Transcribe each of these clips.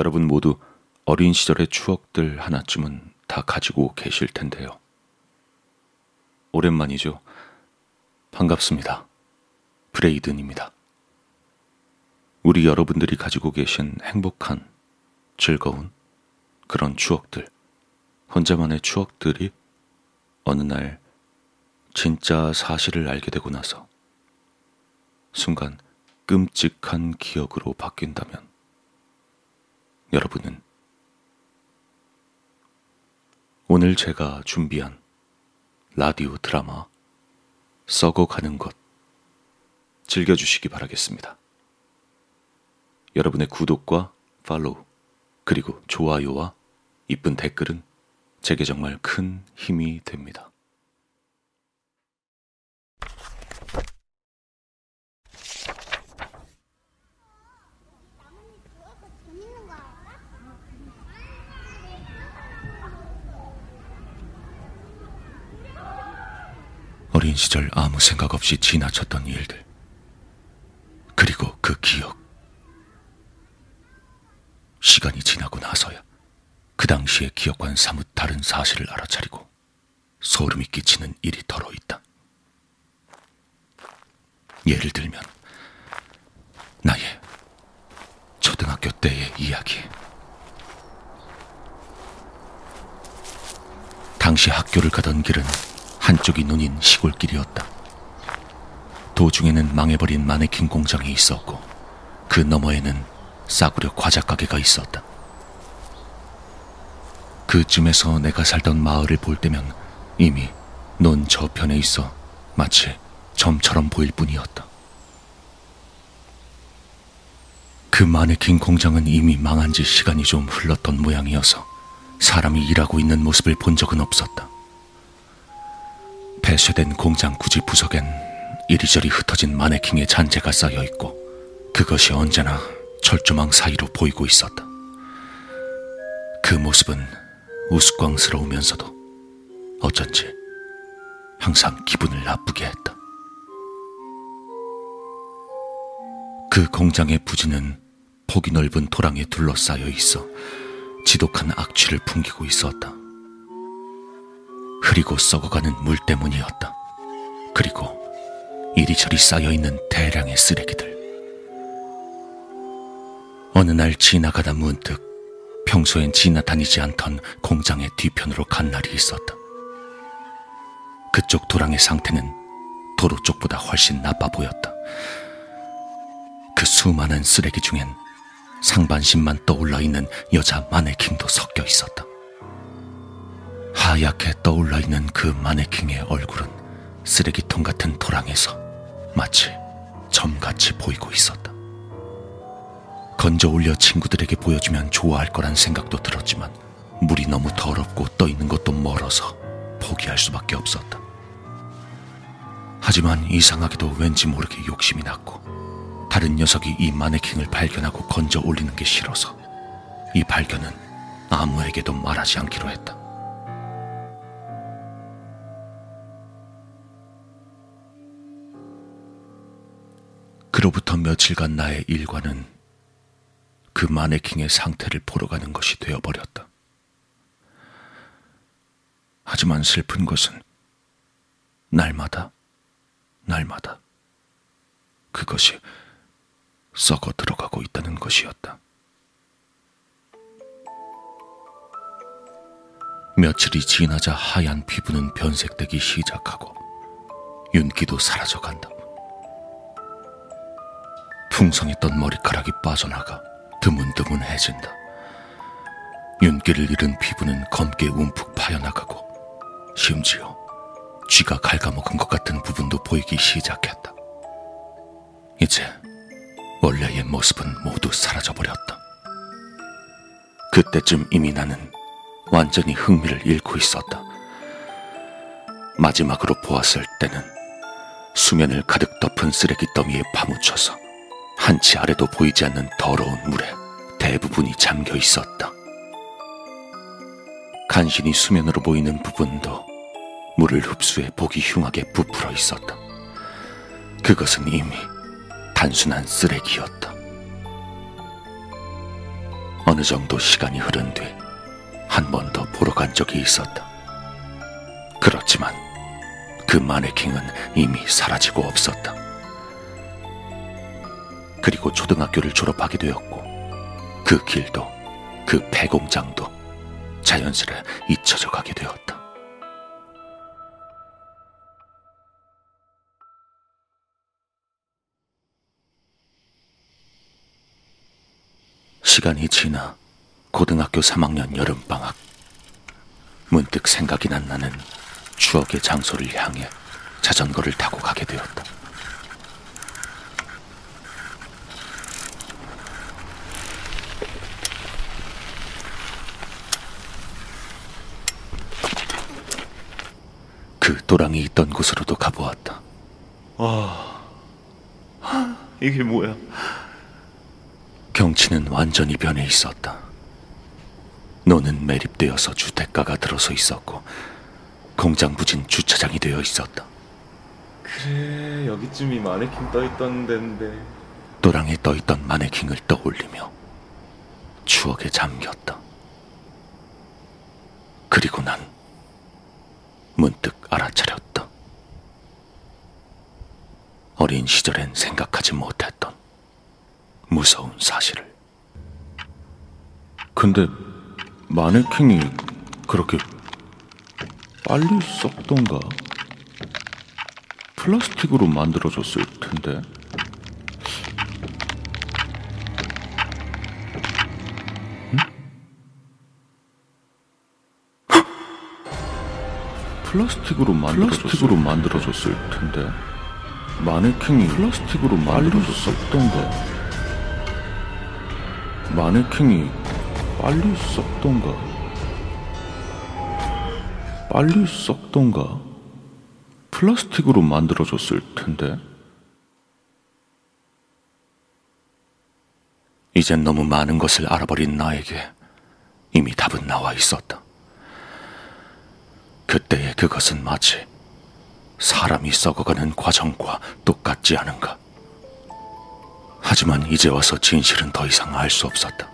여러분 모두 어린 시절의 추억들 하나쯤은 다 가지고 계실 텐데요. 오랜만이죠. 반갑습니다. 브레이든입니다. 우리 여러분들이 가지고 계신 행복한, 즐거운 그런 추억들, 혼자만의 추억들이 어느 날 진짜 사실을 알게 되고 나서 순간 끔찍한 기억으로 바뀐다면 여러분은 오늘 제가 준비한 라디오 드라마 썩어가는 것 즐겨주시기 바라겠습니다. 여러분의 구독과 팔로우 그리고 좋아요와 이쁜 댓글은 제게 정말 큰 힘이 됩니다. 어린 시절 아무 생각 없이 지나쳤던 일들. 그리고 그 기억. 시간이 지나고 나서야 그 당시의 기억과는 사뭇 다른 사실을 알아차리고 소름이 끼치는 일이 덜어 있다. 예를 들면 나의 초등학교 때의 이야기. 당시 학교를 가던 길은 한쪽이 눈인 시골길이었다. 도중에는 망해버린 마네킹 공장이 있었고 그 너머에는 싸구려 과자 가게가 있었다. 그쯤에서 내가 살던 마을을 볼 때면 이미 논 저편에 있어 마치 점처럼 보일 뿐이었다. 그 마네킹 공장은 이미 망한 지 시간이 좀 흘렀던 모양이어서 사람이 일하고 있는 모습을 본 적은 없었다. 폐쇄된 공장 구지 부석엔 이리저리 흩어진 마네킹의 잔재가 쌓여 있고 그것이 언제나 철조망 사이로 보이고 있었다. 그 모습은 우스꽝스러우면서도 어쩐지 항상 기분을 나쁘게 했다. 그 공장의 부지는 폭이 넓은 토랑에 둘러싸여 있어 지독한 악취를 풍기고 있었다. 흐리고 썩어가는 물 때문이었다. 이리저리 쌓여있는 대량의 쓰레기들. 어느 날 지나가다 문득 평소엔 지나다니지 않던 공장의 뒤편으로 간 날이 있었다. 그쪽 도랑의 상태는 도로 쪽보다 훨씬 나빠 보였다. 그 수많은 쓰레기 중엔 상반신만 떠올라 있는 여자 마네킹도 섞여 있었다. 하얗게 떠올라 있는 그 마네킹의 얼굴은 쓰레기통 같은 토랑에서 마치 점같이 보이고 있었다. 건져 올려 친구들에게 보여주면 좋아할 거란 생각도 들었지만 물이 너무 더럽고 떠 있는 것도 멀어서 포기할 수밖에 없었다. 하지만 이상하게도 왠지 모르게 욕심이 났고 다른 녀석이 이 마네킹을 발견하고 건져 올리는 게 싫어서 이 발견은 아무에게도 말하지 않기로 했다. 그로부터 며칠간 나의 일과는 그 마네킹의 상태를 보러 가는 것이 되어버렸다. 하지만 슬픈 것은 날마다, 날마다 그것이 썩어 들어가고 있다는 것이었다. 며칠이 지나자 하얀 피부는 변색되기 시작하고 윤기도 사라져간다. 풍성했던 머리카락이 빠져나가 드문드문해진다. 윤기를 잃은 피부는 검게 움푹 파여나가고 심지어 쥐가 갉아먹은 것 같은 부분도 보이기 시작했다. 이제 원래의 모습은 모두 사라져버렸다. 그때쯤 이미 나는 완전히 흥미를 잃고 있었다. 마지막으로 보았을 때는 수면을 가득 덮은 쓰레기 더미에 파묻혀서 한치 아래도 보이지 않는 더러운 물에 대부분이 잠겨 있었다. 간신히 수면으로 보이는 부분도 물을 흡수해 보기 흉하게 부풀어 있었다. 그것은 이미 단순한 쓰레기였다. 어느 정도 시간이 흐른 뒤 한 번 더 보러 간 적이 있었다. 그렇지만 그 마네킹은 이미 사라지고 없었다. 그리고 초등학교를 졸업하게 되었고 그 길도 그 폐공장도 자연스레 잊혀져 가게 되었다. 시간이 지나 고등학교 3학년 여름방학. 문득 생각이 난 나는 추억의 장소를 향해 자전거를 타고 가게 되었다. 그 도랑이 있던 곳으로도 가보았다. 이게 뭐야? 경치는 완전히 변해 있었다. 노는 매립되어서 주택가가 들어서 있었고 공장 부진 주차장이 되어 있었다. 그래 여기쯤이 마네킹 떠있던 데인데 도랑에 떠있던 마네킹을 떠올리며 추억에 잠겼다. 그리고 난 문득 알아차렸다. 어린 시절엔 생각하지 못했던 무서운 사실을. 근데 마네킹이 그렇게 빨리 썩던가? 플라스틱으로 만들어졌을 텐데. 플라스틱으로 플라스틱으로 만들어졌을 텐데. 마네킹이 플라스틱으로 만들어졌었던가? 마네킹이 빨리 썩던가 빨리 썩던가 플라스틱으로 만들어졌을 텐데 이젠 너무 많은 것을 알아버린 나에게 이미 답은 나와 있었다. 그때의 그것은 마치 사람이 썩어가는 과정과 똑같지 않은가. 하지만 이제 와서 진실은 더 이상 알 수 없었다.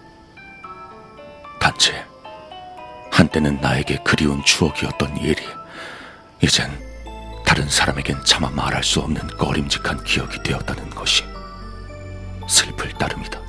단지 한때는 나에게 그리운 추억이었던 일이 이젠 다른 사람에겐 차마 말할 수 없는 꺼림직한 기억이 되었다는 것이 슬플 따름이다.